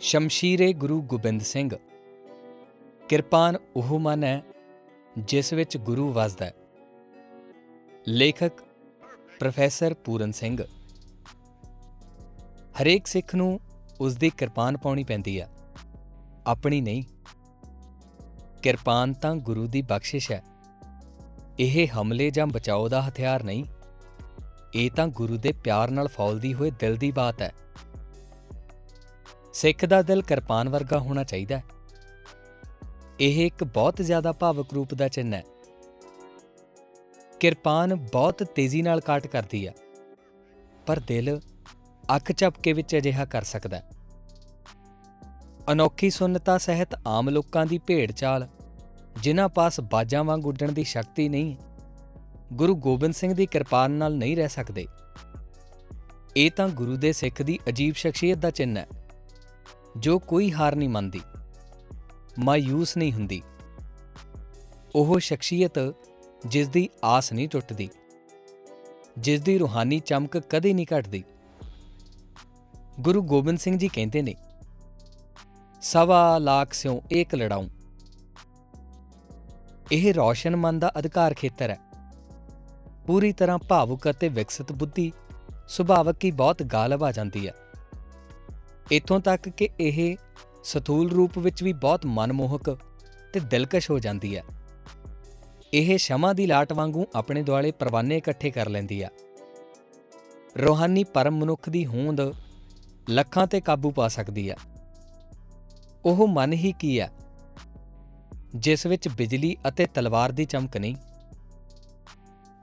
ਸ਼ਮਸ਼ੀਰੇ ਗੁਰੂ ਗੋਬਿੰਦ ਸਿੰਘ। ਕਿਰਪਾਨ ਉਹ ਮਨ ਹੈ, ਜਿਸ ਵਿੱਚ ਗੁਰੂ ਵਸਦਾ ਹੈ। ਲੇਖਕ ਪ੍ਰੋਫੈਸਰ ਪੂਰਨ ਸਿੰਘ। ਹਰੇਕ ਸਿੱਖ ਨੂੰ ਉਸ ਦੀ ਕਿਰਪਾਨ ਪਾਉਣੀ ਪੈਂਦੀ ਹੈ। ਆਪਣੀ ਨਹੀਂ। ਕਿਰਪਾਨ ਤਾਂ ਗੁਰੂ ਦੀ ਬਖਸ਼ਿਸ਼ ਹੈ। ਇਹ ਹਮਲੇ ਜਾਂ ਬਚਾਓ ਦਾ ਹਥਿਆਰ ਨਹੀਂ। ਇਹ ਤਾਂ ਗੁਰੂ ਦੇ ਪਿਆਰ ਨਾਲ ਫੌਲਦੀ ਹੋਏ ਦਿਲ ਦੀ ਬਾਤ ਹੈ। ਸਿੱਖ ਦਾ ਦਿਲ ਕਿਰਪਾਨ ਵਰਗਾ ਹੋਣਾ ਚਾਹੀਦਾ ਹੈ। ਇਹ ਇੱਕ ਬਹੁਤ ਜ਼ਿਆਦਾ ਭਾਵਕ ਰੂਪ ਦਾ ਚਿੰਨ ਹੈ। ਕਿਰਪਾਨ ਬਹੁਤ ਤੇਜ਼ੀ ਨਾਲ ਕਾਟ ਕਰਦੀ ਹੈ, ਪਰ ਦਿਲ ਅੱਖ ਝਪਕੇ ਵਿੱਚ ਅਜਿਹਾ ਕਰ ਸਕਦਾ ਹੈ। ਅਨੋਖੀ ਸੁੰਨਤਾ ਸਹਿਤ ਆਮ ਲੋਕਾਂ ਦੀ ਭੇਡ ਚਾਲ, ਜਿਨ੍ਹਾਂ ਪਾਸ ਬਾਜਾਂ ਵਾਂਗ ਉੱਡਣ ਦੀ ਸ਼ਕਤੀ ਨਹੀਂ, ਗੁਰੂ ਗੋਬਿੰਦ ਸਿੰਘ ਦੀ ਕਿਰਪਾਨ ਨਾਲ ਨਹੀਂ ਰਹਿ ਸਕਦੇ। ਇਹ ਤਾਂ ਗੁਰੂ ਦੇ ਸਿੱਖ ਦੀ ਅਜੀਬ ਸ਼ਖਸੀਅਤ ਦਾ ਚਿੰਨ ਹੈ। ਜੋ ਕੋਈ ਹਾਰ ਨਹੀਂ ਮੰਨਦੀ, ਮਾਯੂਸ ਨਹੀਂ ਹੁੰਦੀ। ਉਹ ਸ਼ਖਸੀਅਤ ਜਿਸ ਦੀ ਆਸ ਨਹੀਂ ਟੁੱਟਦੀ, ਜਿਸ ਦੀ ਰੂਹਾਨੀ ਚਮਕ ਕਦੇ ਨਹੀਂ ਘਟਦੀ। ਗੁਰੂ ਗੋਬਿੰਦ ਸਿੰਘ ਜੀ ਕਹਿੰਦੇ ਨੇ, ਸਵਾ ਲੱਖ ਸਿਓ ਏਕ ਲੜਾਉਂ। ਇਹ ਰੌਸ਼ਨ ਮਨ ਦਾ ਅਧਿਕਾਰ ਖੇਤਰ ਹੈ। ਪੂਰੀ ਤਰ੍ਹਾਂ ਭਾਵੁਕ ਅਤੇ ਵਿਕਸਿਤ ਬੁੱਧੀ ਸੁਭਾਵਕ ਹੀ ਬਹੁਤ ਗਾਲਬ ਆ ਜਾਂਦੀ ਹੈ। ਇਥੋਂ ਤੱਕ ਕਿ ਇਹ ਸਥੂਲ ਰੂਪ ਵਿੱਚ ਵੀ ਬਹੁਤ ਮਨਮੋਹਕ ਤੇ ਦਿਲਕਸ਼ ਹੋ ਜਾਂਦੀ ਹੈ। ਇਹ ਸ਼ਮਾ ਦੀ ਲਾਟ ਵਾਂਗੂ ਆਪਣੇ ਦੁਆਲੇ ਪਰਵਾਨੇ ਇਕੱਠੇ ਕਰ ਲੈਂਦੀ ਆ। ਰੋਹਾਨੀ ਪਰਮ ਮਨੁੱਖ ਦੀ ਹੋਂਦ ਲੱਖਾਂ ਤੇ ਕਾਬੂ ਪਾ ਸਕਦੀ ਆ। ਉਹ ਮਨ ਹੀ ਕੀ ਆ? ਜਿਸ ਵਿੱਚ ਬਿਜਲੀ ਅਤੇ ਤਲਵਾਰ ਦੀ ਚਮਕ ਨਹੀਂ।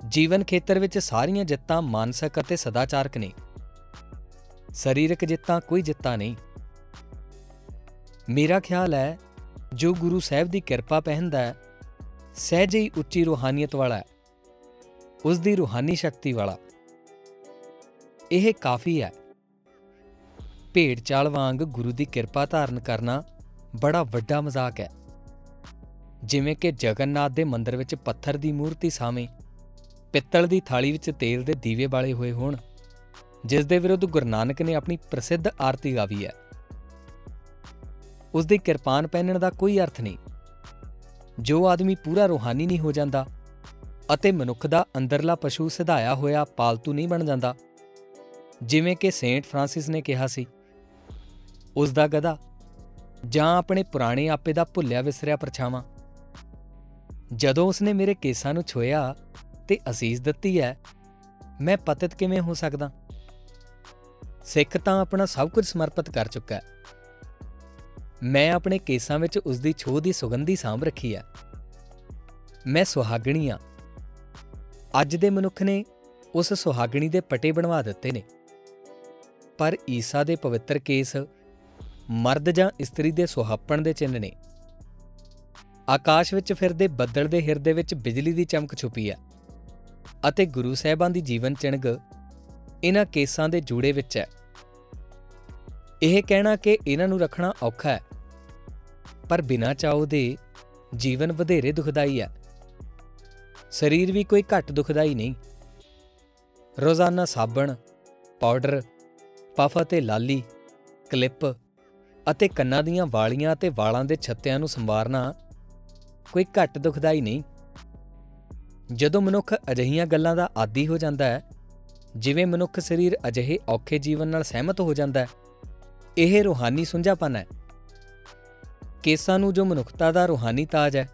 ਜੀਵਨ ਖੇਤਰ ਵਿੱਚ ਸਾਰੀਆਂ ਜਿੱਤਾਂ ਮਾਨਸਿਕ ਅਤੇ ਸਦਾਚਾਰਕ ਨੇ ਸਰੀਰਕ ਜਿੱਤਾਂ ਕੋਈ ਜਿੱਤਾਂ ਨਹੀਂ। ਮੇਰਾ ਖਿਆਲ ਹੈ, ਜੋ ਗੁਰੂ ਸਾਹਿਬ ਦੀ ਕਿਰਪਾ ਪਹਿਨਦਾ ਹੈ ਸਹਿਜ ਹੀ ਉੱਚੀ ਰੂਹਾਨੀਅਤ ਵਾਲਾ ਹੈ ਉਸ ਦੀ ਰੂਹਾਨੀ ਸ਼ਕਤੀ ਵਾਲਾ। ਇਹ ਕਾਫੀ ਹੈ। ਭੇਡ ਚਾਲ ਵਾਂਗ ਗੁਰੂ ਦੀ ਕਿਰਪਾ ਧਾਰਨ ਕਰਨਾ ਬੜਾ ਵੱਡਾ ਮਜ਼ਾਕ ਹੈ। ਜਿਵੇਂ ਕਿ ਜਗਨਨਾਥ ਦੇ ਮੰਦਿਰ ਵਿੱਚ ਪੱਥਰ ਦੀ ਮੂਰਤੀ ਸਾਹਮਣੇ ਪਿੱਤਲ ਦੀ ਥਾਲੀ ਵਿੱਚ ਤੇਲ ਦੇ ਦੀਵੇ ਬਾਲੇ ਹੋਏ ਹੋਣ। ਜਿਸ ਦੇ ਵਿਰੁੱਧ ਗੁਰੂ ਨਾਨਕ ਨੇ ਆਪਣੀ ਪ੍ਰਸਿੱਧ ਆਰਤੀ ਗਾਵੀ ਹੈ। ਉਸ ਦੀ ਕਿਰਪਾਨ ਪਹਿਨਣ ਦਾ ਕੋਈ ਅਰਥ ਨਹੀਂ। ਜੋ ਆਦਮੀ ਪੂਰਾ ਰੋਹਾਨੀ ਨਹੀਂ ਹੋ ਜਾਂਦਾ ਅਤੇ ਮਨੁੱਖ ਦਾ ਅੰਦਰਲਾ ਪਸ਼ੂ ਸਿਧਾਇਆ ਹੋਇਆ ਪਾਲਤੂ ਨਹੀਂ ਬਣ ਜਾਂਦਾ, ਜਿਵੇਂ ਕਿ ਸੇਂਟ ਫ੍ਰਾਂਸਿਸ ਨੇ ਕਿਹਾ ਸੀ ਉਸ ਦਾ ਗਧਾ ਜਾਂ ਆਪਣੇ ਪੁਰਾਣੇ ਆਪੇ ਦਾ ਭੁੱਲਿਆ ਵਿਸਰਿਆ ਪਰਛਾਵਾਂ। ਜਦੋਂ ਉਸਨੇ ਮੇਰੇ ਕੇਸਾਂ ਨੂੰ ਛੋਇਆ ਤੇ ਅਸੀਸ ਦਿੱਤੀ ਹੈ, ਮੈਂ ਪਤਿਤ ਕਿਵੇਂ ਹੋ ਸਕਦਾ? ਸਿੱਖ ਤਾਂ ਆਪਣਾ ਸਭ ਕੁਝ ਸਮਰਪਿਤ ਕਰ ਚੁੱਕਾ ਹੈ। ਮੈਂ ਆਪਣੇ ਕੇਸਾਂ ਵਿੱਚ ਉਸ ਦੀ ਛੋਹ ਦੀ ਸੁਗੰਧੀ ਸਾਂਭ ਰੱਖੀ ਹੈ। ਮੈਂ ਸੁਹਾਗਣੀ ਆ ਅੱਜ ਦੇ ਮਨੁੱਖ ਨੇ ਉਸ ਸੁਹਾਗਣੀ ਦੇ ਪਟੇ ਬਣਵਾ ਦਿੱਤੇ ਨੇ। ਪਰ ਈਸਾ ਦੇ ਪਵਿੱਤਰ ਕੇਸ ਮਰਦ ਜਾਂ ਇਸਤਰੀ ਦੇ ਸੁਹਾਪਣ ਦੇ ਚਿੰਨ ਨੇ। ਆਕਾਸ਼ ਵਿੱਚ ਫਿਰਦੇ ਬੱਦਲ ਦੇ ਹਿਰਦੇ ਵਿੱਚ ਬਿਜਲੀ ਦੀ ਚਮਕ ਛੁਪੀ ਹੈ ਅਤੇ ਗੁਰੂ ਸਾਹਿਬਾਂ ਦੀ ਜੀਵਨ ਚਿਣਗ ਇਹਨਾਂ ਕੇਸਾਂ ਦੇ ਜੂੜੇ ਵਿੱਚ ਹੈ। ਇਹ ਕਹਿਣਾ ਕਿ ਇਹਨਾਂ ਨੂੰ ਰੱਖਣਾ ਔਖਾ ਹੈ। ਪਰ ਬਿਨਾਂ ਚਾਹੋ ਦੇ ਜੀਵਨ ਵਧੇਰੇ ਦੁਖਦਾਈ ਹੈ। ਸਰੀਰ ਵੀ ਕੋਈ ਘੱਟ ਦੁਖਦਾਈ ਨਹੀਂ। ਰੋਜ਼ਾਨਾ ਸਾਬਣ, ਪਾਊਡਰ, ਪਫ ਅਤੇ ਲਾਲੀ, ਕਲਿੱਪ ਅਤੇ ਕੰਨਾਂ ਦੀਆਂ ਵਾਲੀਆਂ ਅਤੇ ਵਾਲਾਂ ਦੇ ਛੱਤਿਆਂ ਨੂੰ ਸੰਵਾਰਨਾ ਕੋਈ ਘੱਟ ਦੁਖਦਾਈ ਨਹੀਂ। ਜਦੋਂ ਮਨੁੱਖ ਅਜਹੀਆਂ ਗੱਲਾਂ ਦਾ ਆਦੀ ਹੋ ਜਾਂਦਾ ਹੈ, ਜਿਵੇਂ ਮਨੁੱਖ ਸਰੀਰ ਅਜਿਹੇ ਔਖੇ ਜੀਵਨ ਨਾਲ ਸਹਿਮਤ ਹੋ ਜਾਂਦਾ ਹੈ ਇਹ ਰੂਹਾਨੀ ਸੁੰਝਾਪਨ ਹੈ। ਕੇਸਾਂ ਨੂੰ ਜੋ ਮਨੁੱਖਤਾ ਦਾ ਰੂਹਾਨੀ ਤਾਜ ਹੈ,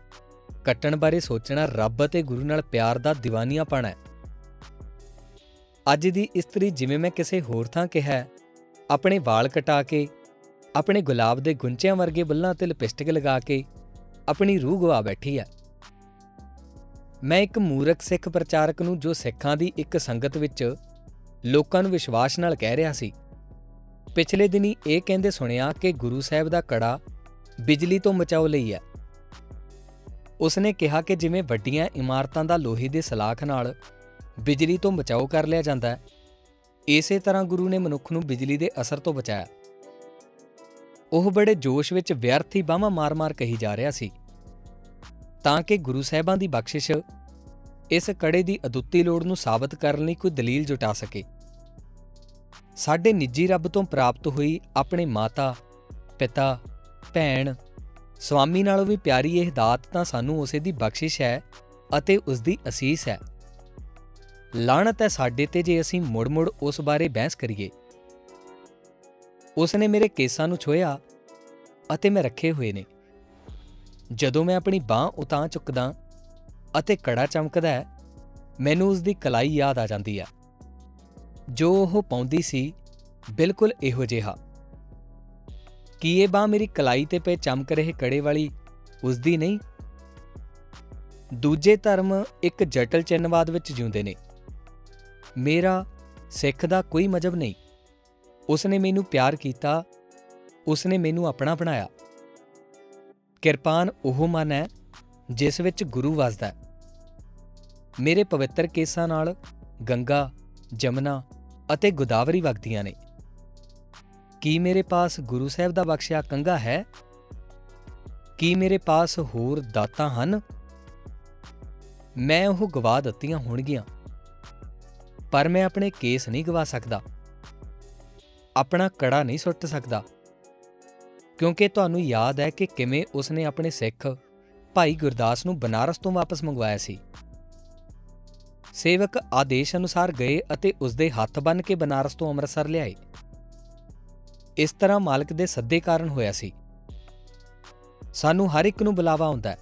ਕੱਟਣ ਬਾਰੇ ਸੋਚਣਾ ਰੱਬ ਅਤੇ ਗੁਰੂ ਨਾਲ ਪਿਆਰ ਦਾ دیਵਾਨੀਆਪਣ ਹੈ। ਅੱਜ ਦੀ ਇਸਤਰੀ ਜਿਵੇਂ ਮੈਂ ਕਿਸੇ ਹੋਰ ਥਾਂ ਕਿਹਾ ਆਪਣੇ ਵਾਲ ਕਟਾ ਕੇ, ਆਪਣੇ ਗੁਲਾਬ ਦੇ ਗੁੰਚਿਆਂ ਵਰਗੇ ਬੱਲਾਂ ਤੇ ਲਿਪਸਟਿਕ ਲਗਾ ਕੇ, ਆਪਣੀ ਰੂਹ ਗਵਾ ਬੈਠੀ ਹੈ। ਮੈਂ ਇੱਕ ਮੂਰਖ ਸਿੱਖ ਪ੍ਰਚਾਰਕ ਨੂੰ ਜੋ ਸਿੱਖਾਂ ਦੀ ਇੱਕ ਸੰਗਤ ਵਿੱਚ ਲੋਕਾਂ ਨੂੰ ਵਿਸ਼ਵਾਸ ਨਾਲ ਕਹਿ ਰਿਹਾ ਸੀ ਪਿਛਲੇ ਦਿਨੀ ਇਹ ਕਹਿੰਦੇ ਸੁਣਿਆ ਕਿ ਗੁਰੂ ਸਾਹਿਬ ਦਾ ਕੜਾ ਬਿਜਲੀ ਤੋਂ ਬਚਾਓ ਲਈ ਹੈ। ਉਸਨੇ ਕਿਹਾ ਕਿ ਜਿਵੇਂ ਵੱਡੀਆਂ ਇਮਾਰਤਾਂ ਦਾ ਲੋਹੇ ਦੇ ਸਲਾਖ ਨਾਲ ਬਿਜਲੀ ਤੋਂ ਬਚਾਓ ਕਰ ਲਿਆ ਜਾਂਦਾ ਹੈ, ਇਸੇ ਤਰ੍ਹਾਂ ਗੁਰੂ ਨੇ ਮਨੁੱਖ ਨੂੰ ਬਿਜਲੀ ਦੇ ਅਸਰ ਤੋਂ ਬਚਾਇਆ। ਉਹ ਬੜੇ ਜੋਸ਼ ਵਿੱਚ ਵਿਅਰਥੀ ਬਾਹਾਂ ਮਾਰ-ਮਾਰ ਕਹੀ ਜਾ ਰਿਹਾ ਸੀ। ਤਾਂ ਕਿ ਗੁਰੂ ਸਾਹਿਬਾਂ ਦੀ ਬਖਸ਼ਿਸ਼ ਇਸ ਕੜੇ ਦੀ ਅਦੁੱਤੀ ਲੋੜ ਨੂੰ ਸਾਬਤ ਕਰਨ ਲਈ ਕੋਈ ਦਲੀਲ ਜੁਟਾ ਸਕੇ। ਸਾਡੇ ਨਿੱਜੀ ਰੱਬ ਤੋਂ ਪ੍ਰਾਪਤ ਹੋਈ ਆਪਣੇ ਮਾਤਾ, ਪਿਤਾ, ਭੈਣ, ਸਵਾਮੀ ਨਾਲੋਂ ਵੀ ਪਿਆਰੀ ਇਹ ਦਾਤ ਤਾਂ ਸਾਨੂੰ ਉਸੇ ਦੀ ਬਖਸ਼ਿਸ਼ ਹੈ ਅਤੇ ਉਸ ਦੀ ਅਸੀਸ ਹੈ। ਲਾਣਤ ਹੈ ਸਾਡੇ ਤੇ ਜੇ ਅਸੀਂ ਮੁੜ-ਮੁੜ ਉਸ ਬਾਰੇ ਬਹਿਸ ਕਰੀਏ। ਉਸ ਨੇ ਮੇਰੇ ਕੇਸਾਂ ਨੂੰ ਛੋਇਆ ਅਤੇ ਮੈਂ ਰੱਖੇ ਹੋਏ ਨੇ। ਜਦੋਂ ਮੈਂ ਆਪਣੀ ਬਾਹ ਉਤਾਂ ਚੁੱਕਦਾ ਅਤੇ ਕੜਾ ਚਮਕਦਾ ਹੈ, ਮੈਨੂੰ ਉਸ ਦੀ ਕਲਾਈ ਯਾਦ ਆ ਜਾਂਦੀ ਹੈ। ਜੋ ਉਹ ਪਾਉਂਦੀ ਸੀ, ਬਿਲਕੁਲ ਇਹੋ ਜਿਹਾ। ਕੀ ਇਹ ਬਾਹ ਮੇਰੀ ਕਲਾਈ ਤੇ ਪਏ ਚਮਕ ਰਹੇ ਕੜੇ ਵਾਲੀ ਉਸ ਦੀ ਨਹੀਂ? ਦੂਜੇ ਧਰਮ ਇੱਕ ਜਟਲ ਚਿੰਨਵਾਦ ਵਿੱਚ ਜਿਉਂਦੇ ਨੇ। ਮੇਰਾ ਸਿੱਖ ਦਾ ਕੋਈ ਮਜਬ ਨਹੀਂ। ਉਸ ਨੇ ਮੈਨੂੰ ਪਿਆਰ ਕੀਤਾ ਉਸ ਨੇ ਮੈਨੂੰ ਆਪਣਾ ਬਣਾਇਆ। ਕਿਰਪਾਨ ਉਹ ਮਨ ਹੈ, ਜਿਸ ਵਿੱਚ ਗੁਰੂ ਵਸਦਾ ਹੈ। ਮੇਰੇ ਪਵਿੱਤਰ ਕੇਸਾਂ ਨਾਲ ਗੰਗਾ, ਜਮਨਾ ਅਤੇ ਗੋਦਾਵਰੀ ਵਗਦੀਆਂ ਨੇ। ਕੀ ਮੇਰੇ ਪਾਸ ਗੁਰੂ ਸਾਹਿਬ ਦਾ ਬਖਸ਼ਿਆ ਕੰਗਾ ਹੈ? ਕੀ ਮੇਰੇ ਪਾਸ ਹੋਰ ਦਾਤਾਂ ਹਨ? ਮੈਂ ਉਹ ਗਵਾ ਦਿੱਤੀਆਂ ਹੋਣਗੀਆਂ। ਪਰ ਮੈਂ ਆਪਣੇ ਕੇਸ ਨਹੀਂ ਗਵਾ ਸਕਦਾ। ਆਪਣਾ ਕੜਾ ਨਹੀਂ ਸੁੱਟ ਸਕਦਾ। ਕਿਉਂਕਿ ਤੁਹਾਨੂੰ ਯਾਦ ਹੈ ਕਿ ਕਿਵੇਂ ਉਸਨੇ ਆਪਣੇ ਸਿੱਖ ਭਾਈ ਗੁਰਦਾਸ ਨੂੰ ਬਨਾਰਸ ਤੋਂ ਵਾਪਸ ਮੰਗਵਾਇਆ ਸੀ। ਸੇਵਕ ਆਦੇਸ਼ ਅਨੁਸਾਰ ਗਏ ਅਤੇ ਉਸ ਦੇ ਹੱਥ ਬੰਨ ਕੇ ਬਨਾਰਸ ਤੋਂ ਅੰਮ੍ਰਿਤਸਰ ਲਿਆਏ। ਇਸ ਤਰ੍ਹਾਂ ਮਾਲਕ ਦੇ ਸੱਦੇ ਕਾਰਨ ਹੋਇਆ ਸੀ। ਸਾਨੂੰ ਹਰ ਇੱਕ ਨੂੰ ਬੁਲਾਵਾ ਹੁੰਦਾ ਹੈ।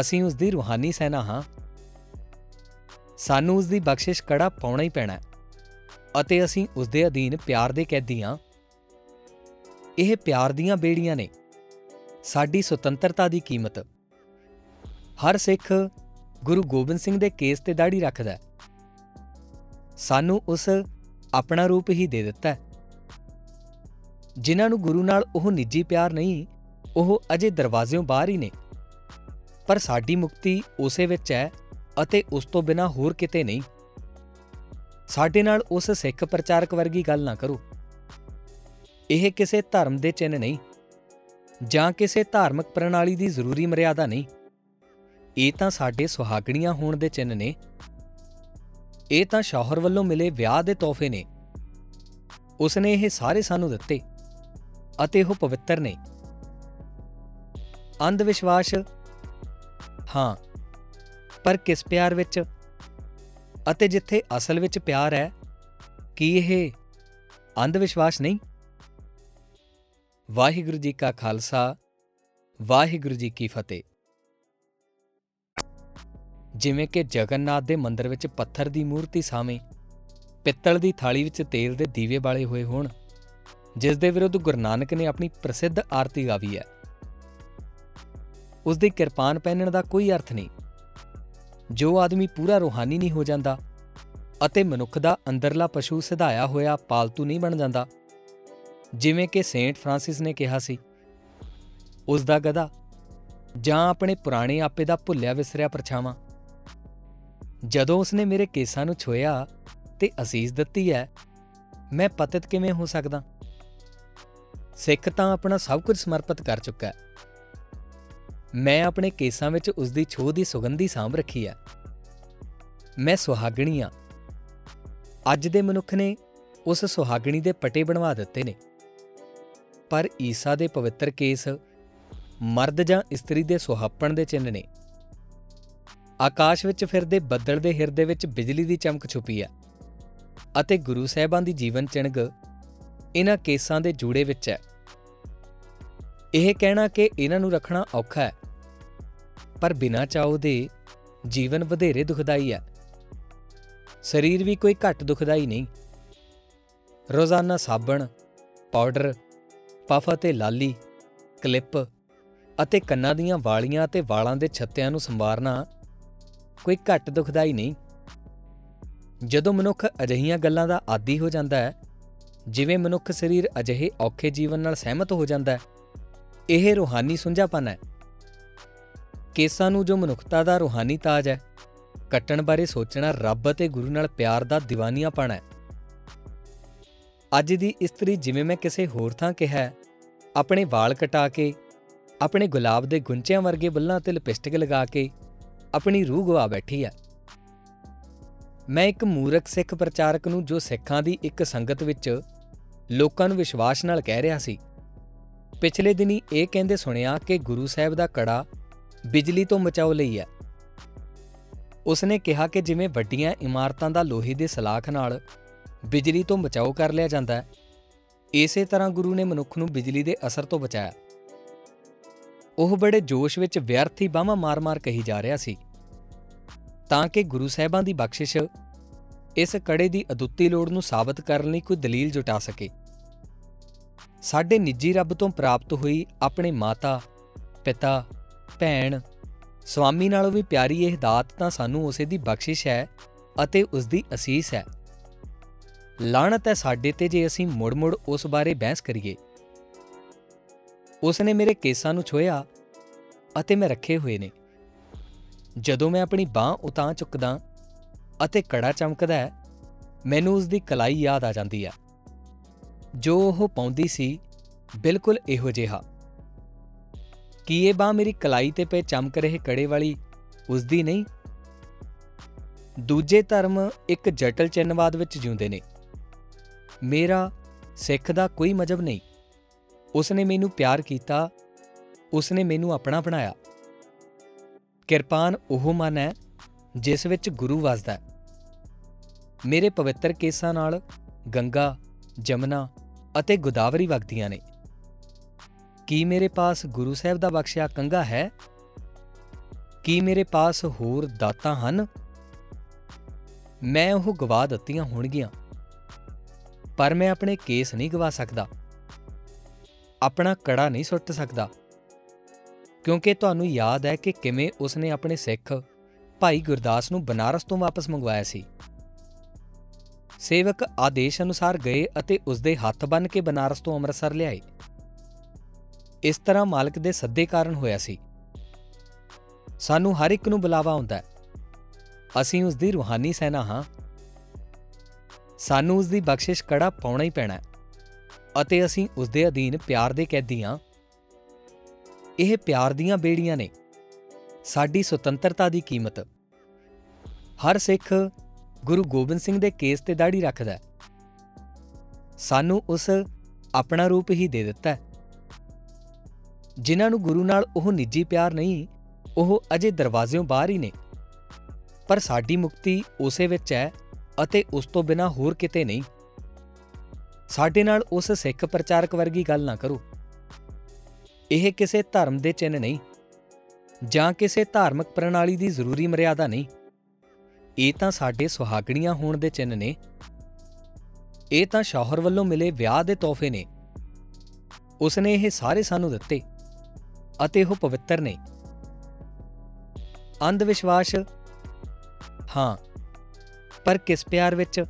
ਅਸੀਂ ਉਸ ਦੀ ਰੂਹਾਨੀ ਸੈਨਾ ਹਾਂ। ਸਾਨੂੰ ਉਸ ਦੀ ਬਖਸ਼ਿਸ਼ ਕੜਾ ਪਾਉਣਾ ਹੀ ਪੈਣਾ ਹੈ ਅਤੇ ਅਸੀਂ ਉਸ ਦੇ ਅਧੀਨ ਪਿਆਰ ਦੇ ਕੈਦੀ ਹਾਂ। ਇਹ ਪਿਆਰ ਦੀਆਂ ਬੇੜੀਆਂ ਨੇ। ਸਾਡੀ ਸੁਤੰਤਰਤਾ ਦੀ ਕੀਮਤ। ਹਰ ਸਿੱਖ ਗੁਰੂ ਗੋਬਿੰਦ ਸਿੰਘ ਦੇ ਕੇਸ ਤੇ ਦਾੜੀ ਰੱਖਦਾ ਹੈ। ਸਾਨੂੰ ਉਸ ਆਪਣਾ ਰੂਪ ਹੀ ਦੇ ਦਿੱਤਾ ਹੈ। ਜਿਨ੍ਹਾਂ ਨੂੰ ਗੁਰੂ ਨਾਲ ਉਹ ਨਿੱਜੀ ਪਿਆਰ ਨਹੀਂ, ਉਹ ਅਜੇ ਦਰਵਾਜ਼ਿਓਂ ਬਾਹਰ ਹੀ ਨੇ। ਪਰ ਸਾਡੀ ਮੁਕਤੀ ਉਸੇ ਵਿੱਚ ਹੈ ਅਤੇ ਉਸ ਤੋਂ ਬਿਨਾ ਹੋਰ ਕਿਤੇ ਨਹੀਂ। ਸਾਡੇ ਨਾਲ ਉਸ ਸਿੱਖ ਪ੍ਰਚਾਰਕ ਵਰਗੀ ਗੱਲ ਨਾ ਕਰੋ। ਇਹ ਕਿਸੇ ਧਰਮ ਦੇ ਚਿੰਨ ਨਹੀਂ, ਜਾਂ ਕਿਸੇ ਧਾਰਮਿਕ ਪ੍ਰਣਾਲੀ ਦੀ ਜ਼ਰੂਰੀ ਮਰਿਆਦਾ ਨਹੀਂ। ਇਹ ਤਾਂ ਸਾਡੇ ਸੁਹਾਗਣੀਆਂ ਹੋਣ ਦੇ ਚਿੰਨ ਨੇ। ਇਹ ਤਾਂ ਸ਼ੌਹਰ ਵੱਲੋਂ ਮਿਲੇ ਵਿਆਹ ਦੇ ਤੋਹਫੇ ਨੇ। ਉਸ ਨੇ ਇਹ ਸਾਰੇ ਸਾਨੂੰ ਦਿੱਤੇ ਅਤੇ ਉਹ ਪਵਿੱਤਰ ਨੇ। ਅੰਧ ਵਿਸ਼ਵਾਸ ਹਾਂ, ਪਰ ਕਿਸ ਪਿਆਰ ਵਿੱਚ ਅਤੇ ਜਿੱਥੇ ਅਸਲ ਵਿੱਚ ਪਿਆਰ ਹੈ, ਕੀ ਇਹ ਅੰਧ ਵਿਸ਼ਵਾਸ ਨਹੀਂ? ਵਾਹਿਗੁਰੂ ਜੀ ਕਾ ਖਾਲਸਾ, ਵਾਹਿਗੁਰੂ ਜੀ ਕੀ ਫਤਿਹ। ਜਿਵੇਂ ਕਿ ਜਗਨਨਾਥ ਦੇ ਮੰਦਿਰ ਵਿੱਚ ਪੱਥਰ ਦੀ ਮੂਰਤੀ ਸਾਵੇਂ ਪਿੱਤਲ ਦੀ ਥਾਲੀ ਵਿੱਚ ਤੇਲ ਦੇ ਦੀਵੇ ਬਾਲੇ ਹੋਏ ਹੋਣ, ਜਿਸ ਦੇ ਵਿਰੁੱਧ ਗੁਰੂ ਨਾਨਕ ਨੇ ਆਪਣੀ ਪ੍ਰਸਿੱਧ ਆਰਤੀ ਗਾਵੀ ਹੈ। ਉਸ ਦੀ ਕਿਰਪਾਨ ਪਹਿਨਣ ਦਾ ਕੋਈ ਅਰਥ ਨਹੀਂ। ਜੋ ਆਦਮੀ ਪੂਰਾ ਰੂਹਾਨੀ ਨਹੀਂ ਹੋ ਜਾਂਦਾ ਅਤੇ ਮਨੁੱਖ ਦਾ ਅੰਦਰਲਾ ਪਸ਼ੂ ਸਿਧਾਇਆ ਹੋਇਆ ਪਾਲਤੂ ਨਹੀਂ ਬਣ ਜਾਂਦਾ, ਜਿਵੇਂ ਕਿ ਸੇਂਟ ਫ੍ਰਾਂਸਿਸ ਨੇ ਕਿਹਾ ਸੀ ਉਸ ਦਾ ਗਧਾ ਜਾਂ ਆਪਣੇ ਪੁਰਾਣੇ ਆਪੇ ਦਾ ਭੁੱਲਿਆ ਵਿਸਰਿਆ ਪਰਛਾਵਾਂ। ਜਦੋਂ ਉਸਨੇ ਮੇਰੇ ਕੇਸਾਂ ਨੂੰ ਛੋਇਆ ਤੇ ਅਸੀਸ ਦਿੱਤੀ ਹੈ, ਮੈਂ ਪਤਿਤ ਕਿਵੇਂ ਹੋ ਸਕਦਾ? ਸਿੱਖ ਤਾਂ ਆਪਣਾ ਸਭ ਕੁਝ ਸਮਰਪਿਤ ਕਰ ਚੁੱਕਾ ਹੈ। ਮੈਂ ਆਪਣੇ ਕੇਸਾਂ ਵਿੱਚ ਉਸ ਦੀ ਛੋਹ ਦੀ ਸੁਗੰਧੀ ਸਾਂਭ ਰੱਖੀ ਹੈ। ਮੈਂ ਸੁਹਾਗਣੀ ਆ ਅੱਜ ਦੇ ਮਨੁੱਖ ਨੇ ਉਸ ਸੁਹਾਗਣੀ ਦੇ ਪਟੇ ਬਣਵਾ ਦਿੱਤੇ ਨੇ। ਪਰ ਈਸਾ ਦੇ ਪਵਿੱਤਰ ਕੇਸ ਮਰਦ ਜਾਂ ਇਸਤਰੀ ਦੇ ਸੁਹਾਪਣ ਦੇ ਚਿੰਨ ਨੇ। ਆਕਾਸ਼ ਵਿੱਚ ਫਿਰਦੇ ਬੱਦਲ ਦੇ ਹਿਰਦੇ ਵਿੱਚ ਬਿਜਲੀ ਦੀ ਚਮਕ ਛੁਪੀ ਹੈ ਅਤੇ ਗੁਰੂ ਸਾਹਿਬਾਂ ਦੀ ਜੀਵਨ ਚਿਣਗ ਇਹਨਾਂ ਕੇਸਾਂ ਦੇ ਜੂੜੇ ਵਿੱਚ ਹੈ। ਇਹ ਕਹਿਣਾ ਕਿ ਇਹਨਾਂ ਨੂੰ ਰੱਖਣਾ ਔਖਾ ਹੈ, ਪਰ ਬਿਨਾਂ ਚਾਹੋ ਦੇ ਜੀਵਨ ਵਧੇਰੇ ਦੁਖਦਾਈ ਹੈ। ਸਰੀਰ ਵੀ ਕੋਈ ਘੱਟ ਦੁਖਦਾਈ ਨਹੀਂ। ਰੋਜ਼ਾਨਾ ਸਾਬਣ, ਪਾਊਡਰ, ਪਫ ਅਤੇ ਲਾਲੀ, ਕਲਿੱਪ ਅਤੇ ਕੰਨਾਂ ਦੀਆਂ ਵਾਲੀਆਂ ਅਤੇ ਵਾਲਾਂ ਦੇ ਛੱਤਿਆਂ ਨੂੰ ਸੰਵਾਰਨਾ ਕੋਈ ਘੱਟ ਦੁਖਦਾਈ ਨਹੀਂ। ਜਦੋਂ ਮਨੁੱਖ ਅਜਹੀਆਂ ਗੱਲਾਂ ਦਾ ਆਦੀ ਹੋ ਜਾਂਦਾ ਹੈ, ਜਿਵੇਂ ਮਨੁੱਖ ਸਰੀਰ ਅਜਿਹੇ ਔਖੇ ਜੀਵਨ ਨਾਲ ਸਹਿਮਤ ਹੋ ਜਾਂਦਾ ਹੈ, ਇਹ ਰੂਹਾਨੀ ਸੁੰਝਾਪਨ ਹੈ। ਕੇਸਾਂ ਨੂੰ ਜੋ ਮਨੁੱਖਤਾ ਦਾ ਰੂਹਾਨੀ ਤਾਜ ਹੈ, ਕੱਟਣ ਬਾਰੇ ਸੋਚਣਾ ਰੱਬ ਅਤੇ ਗੁਰੂ ਨਾਲ ਪਿਆਰ ਦਾ دیਵਾਨੀਆਪਣ ਹੈ। ਅੱਜ ਦੀ ਇਸਤਰੀ ਜਿਵੇਂ ਮੈਂ ਕਿਸੇ ਹੋਰ ਥਾਂ ਕਿਹਾ ਆਪਣੇ ਵਾਲ ਕਟਾ ਕੇ, ਆਪਣੇ ਗੁਲਾਬ ਦੇ ਗੁੰਚਿਆਂ ਵਰਗੇ ਬੁੱਲਾਂ ਤੇ ਲਿਪਸਟਿਕ ਲਗਾ ਕੇ ਆਪਣੀ ਰੂਹ ਗਵਾ ਬੈਠੀ ਹੈ। ਮੈਂ ਇੱਕ ਮੂਰਖ ਸਿੱਖ ਪ੍ਰਚਾਰਕ ਨੂੰ ਜੋ ਸਿੱਖਾਂ ਦੀ ਇੱਕ ਸੰਗਤ ਵਿੱਚ ਲੋਕਾਂ ਨੂੰ ਵਿਸ਼ਵਾਸ ਨਾਲ ਕਹਿ ਰਿਹਾ ਸੀ। ਪਿਛਲੇ ਦਿਨੀ ਇਹ ਕਹਿੰਦੇ ਸੁਣਿਆ ਕਿ ਗੁਰੂ ਸਾਹਿਬ ਦਾ ਕੜਾ ਬਿਜਲੀ ਤੋਂ ਬਚਾਓ ਲਈ ਹੈ। ਉਸਨੇ ਕਿਹਾ ਕਿ ਜਿਵੇਂ ਵੱਡੀਆਂ ਇਮਾਰਤਾਂ ਦਾ ਲੋਹੇ ਦੇ ਸਲਾਖ ਨਾਲ ਬਿਜਲੀ ਤੋਂ ਬਚਾਓ ਕਰ ਲਿਆ ਜਾਂਦਾ ਹੈ, ਇਸੇ ਤਰ੍ਹਾਂ ਗੁਰੂ ਨੇ ਮਨੁੱਖ ਨੂੰ ਬਿਜਲੀ ਦੇ ਅਸਰ ਤੋਂ ਬਚਾਇਆ। ਉਹ ਬੜੇ ਜੋਸ਼ ਵਿੱਚ ਵਿਅਰਥੀ ਬਾਹਾਂ ਮਾਰ-ਮਾਰ ਕਹੀ ਜਾ ਰਿਹਾ ਸੀ। ਤਾਂ ਕਿ ਗੁਰੂ ਸਾਹਿਬਾਂ ਦੀ ਬਖਸ਼ਿਸ਼ ਇਸ ਕੜੇ ਦੀ ਅਦੁੱਤੀ ਲੋੜ ਨੂੰ ਸਾਬਤ ਕਰਨ ਲਈ ਕੋਈ ਦਲੀਲ ਜੁਟਾ ਸਕੇ। ਸਾਡੇ ਨਿੱਜੀ ਰੱਬ ਤੋਂ ਪ੍ਰਾਪਤ ਹੋਈ ਆਪਣੇ ਮਾਤਾ, ਪਿਤਾ, ਭੈਣ, ਸਵਾਮੀ ਨਾਲੋਂ ਵੀ ਪਿਆਰੀ ਇਹ ਦਾਤ ਤਾਂ ਸਾਨੂੰ ਉਸੇ ਦੀ ਬਖਸ਼ਿਸ਼ ਹੈ ਅਤੇ ਉਸ ਦੀ ਅਸੀਸ ਹੈ। ਲਾਣਤ ਹੈ ਸਾਡੇ ਤੇ ਜੇ ਅਸੀਂ ਮੁੜ-ਮੁੜ ਉਸ ਬਾਰੇ ਬਹਿਸ ਕਰੀਏ। ਉਸ ਨੇ ਮੇਰੇ ਕੇਸਾਂ ਨੂੰ ਛੋਇਆ ਅਤੇ ਮੈਂ ਰੱਖੇ ਹੋਏ ਨੇ। ਜਦੋਂ ਮੈਂ ਆਪਣੀ ਬਾਹ ਉਤਾਂ ਚੁੱਕਦਾ ਅਤੇ ਕੜਾ ਚਮਕਦਾ ਹੈ, ਮੈਨੂੰ ਉਸ ਦੀ ਕਲਾਈ ਯਾਦ ਆ ਜਾਂਦੀ ਹੈ। ਜੋ ਉਹ ਪਾਉਂਦੀ ਸੀ, ਬਿਲਕੁਲ ਇਹੋ ਜਿਹਾ। ਕੀ ਇਹ ਬਾਹ ਮੇਰੀ ਕਲਾਈ ਤੇ ਪਏ ਚਮਕ ਰਹੇ ਕੜੇ ਵਾਲੀ ਉਸ ਦੀ ਨਹੀਂ? ਦੂਜੇ ਧਰਮ ਇੱਕ ਜਟਲ ਚਿੰਨਵਾਦ ਵਿੱਚ ਜਿਉਂਦੇ ਨੇ। ਮੇਰਾ ਸਿੱਖ ਦਾ ਕੋਈ ਮਜਬ ਨਹੀਂ। ਉਸ ਨੇ ਮੈਨੂੰ ਪਿਆਰ ਕੀਤਾ ਉਸ ਨੇ ਮੈਨੂੰ ਆਪਣਾ ਬਣਾਇਆ। ਕਿਰਪਾਨ ਉਹ ਮਨ ਹੈ ਜਿਸ ਵਿੱਚ ਗੁਰੂ ਵਸਦਾ ਹੈ। ਮੇਰੇ ਪਵਿੱਤਰ ਕੇਸਾਂ ਨਾਲ ਗੰਗਾ, ਜਮਨਾ ਅਤੇ ਗੋਦਾਵਰੀ ਵਗਦੀਆਂ ਨੇ। ਕੀ ਮੇਰੇ ਪਾਸ ਗੁਰੂ ਸਾਹਿਬ ਦਾ ਬਖਸ਼ਿਆ ਕੰਗਾ ਹੈ? ਕੀ ਮੇਰੇ ਪਾਸ ਹੋਰ ਦਾਤਾਂ ਹਨ? ਮੈਂ ਉਹ ਗਵਾ ਦਿੱਤੀਆਂ ਹੋਣਗੀਆਂ, ਪਰ ਮੈਂ ਆਪਣੇ ਕੇਸ ਨਹੀਂ ਗਵਾ ਸਕਦਾ। ਆਪਣਾ ਕੜਾ ਨਹੀਂ ਸੁੱਟ ਸਕਦਾ। ਕਿਉਂਕਿ ਤੁਹਾਨੂੰ ਯਾਦ ਹੈ ਕਿ ਕਿਵੇਂ ਉਸਨੇ ਆਪਣੇ ਸਿੱਖ ਭਾਈ ਗੁਰਦਾਸ ਨੂੰ ਬਨਾਰਸ ਤੋਂ ਵਾਪਸ ਮੰਗਵਾਇਆ ਸੀ। ਸੇਵਕ ਆਦੇਸ਼ ਅਨੁਸਾਰ ਗਏ ਅਤੇ ਉਸ ਦੇ ਹੱਥ ਬੰਨ ਕੇ ਬਨਾਰਸ ਤੋਂ ਅੰਮ੍ਰਿਤਸਰ ਲਿਆਏ। ਇਸ ਤਰ੍ਹਾਂ ਮਾਲਕ ਦੇ ਸੱਦੇ ਕਾਰਨ ਹੋਇਆ ਸੀ। ਸਾਨੂੰ ਹਰ ਇੱਕ ਨੂੰ ਬੁਲਾਵਾ ਹੁੰਦਾ ਹੈ। ਅਸੀਂ ਉਸ ਦੀ ਰੂਹਾਨੀ ਸੈਨਾ ਹਾਂ। ਸਾਨੂੰ ਉਸ ਦੀ ਬਖਸ਼ਿਸ਼ ਕੜਾ ਪਾਉਣਾ ਹੀ ਪੈਣਾ ਹੈ। ਅਤੇ ਅਸੀਂ ਉਸ ਦੇ ਅਧੀਨ ਪਿਆਰ ਦੇ ਕੈਦੀ ਹਾਂ ਇਹ ਪਿਆਰ ਦੀਆਂ ਬੇੜੀਆਂ ਨੇ। ਸਾਡੀ ਸੁਤੰਤਰਤਾ ਦੀ ਕੀਮਤ। ਹਰ ਸਿੱਖ ਗੁਰੂ ਗੋਬਿੰਦ ਸਿੰਘ ਦੇ ਕੇਸ ਤੇ ਦਾੜੀ ਰੱਖਦਾ ਹੈ। ਸਾਨੂੰ ਉਸ ਆਪਣਾ ਰੂਪ ਹੀ ਦੇ ਦਿੱਤਾ ਹੈ। ਜਿਨ੍ਹਾਂ ਨੂੰ ਗੁਰੂ ਨਾਲ ਉਹ ਨਿੱਜੀ ਪਿਆਰ ਨਹੀਂ, ਉਹ ਅਜੇ ਦਰਵਾਜ਼ਿਓਂ ਬਾਹਰ ਹੀ ਨੇ। ਪਰ ਸਾਡੀ ਮੁਕਤੀ ਉਸੇ ਵਿੱਚ ਹੈ ਅਤੇ ਉਸ ਤੋਂ ਬਿਨਾ ਹੋਰ ਕਿਤੇ ਨਹੀਂ। ਸਾਡੇ ਨਾਲ ਉਸ ਸਿੱਖ ਪ੍ਰਚਾਰਕ ਵਰਗੀ ਗੱਲ ਨਾ ਕਰੋ। ਇਹ ਕਿਸੇ ਧਰਮ ਦੇ ਚਿੰਨ ਨਹੀਂ, ਜਾਂ ਕਿਸੇ ਧਾਰਮਿਕ ਪ੍ਰਣਾਲੀ ਦੀ ਜ਼ਰੂਰੀ ਮਰਿਆਦਾ ਨਹੀਂ। ਇਹ ਤਾਂ ਸਾਡੇ ਸੁਹਾਗਣੀਆਂ ਹੋਣ ਦੇ ਚਿੰਨ ਨੇ। ਇਹ ਤਾਂ ਸ਼ੌਹਰ ਵੱਲੋਂ ਮਿਲੇ ਵਿਆਹ ਦੇ ਤੋਹਫੇ ਨੇ। ਉਸ ਨੇ ਇਹ ਸਾਰੇ ਸਾਨੂੰ ਦਿੱਤੇ, ਅਤੇ ਉਹ ਪਵਿੱਤਰ ਨੇ। ਅੰਧ ਵਿਸ਼ਵਾਸ, ਹਾਂ, ਪਰ ਕਿਸ ਪਿਆਰ ਵਿੱਚ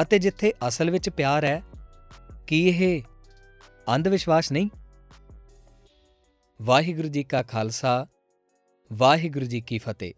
ਅਤੇ ਜਿੱਥੇ ਅਸਲ ਵਿੱਚ ਪਿਆਰ ਹੈ, ਕੀ ਇਹ ਅੰਧ ਵਿਸ਼ਵਾਸ ਨਹੀਂ? ਵਾਹਿਗੁਰੂ ਜੀ ਕਾ ਖਾਲਸਾ, ਵਾਹਿਗੁਰੂ ਜੀ ਕੀ ਫਤਿਹ।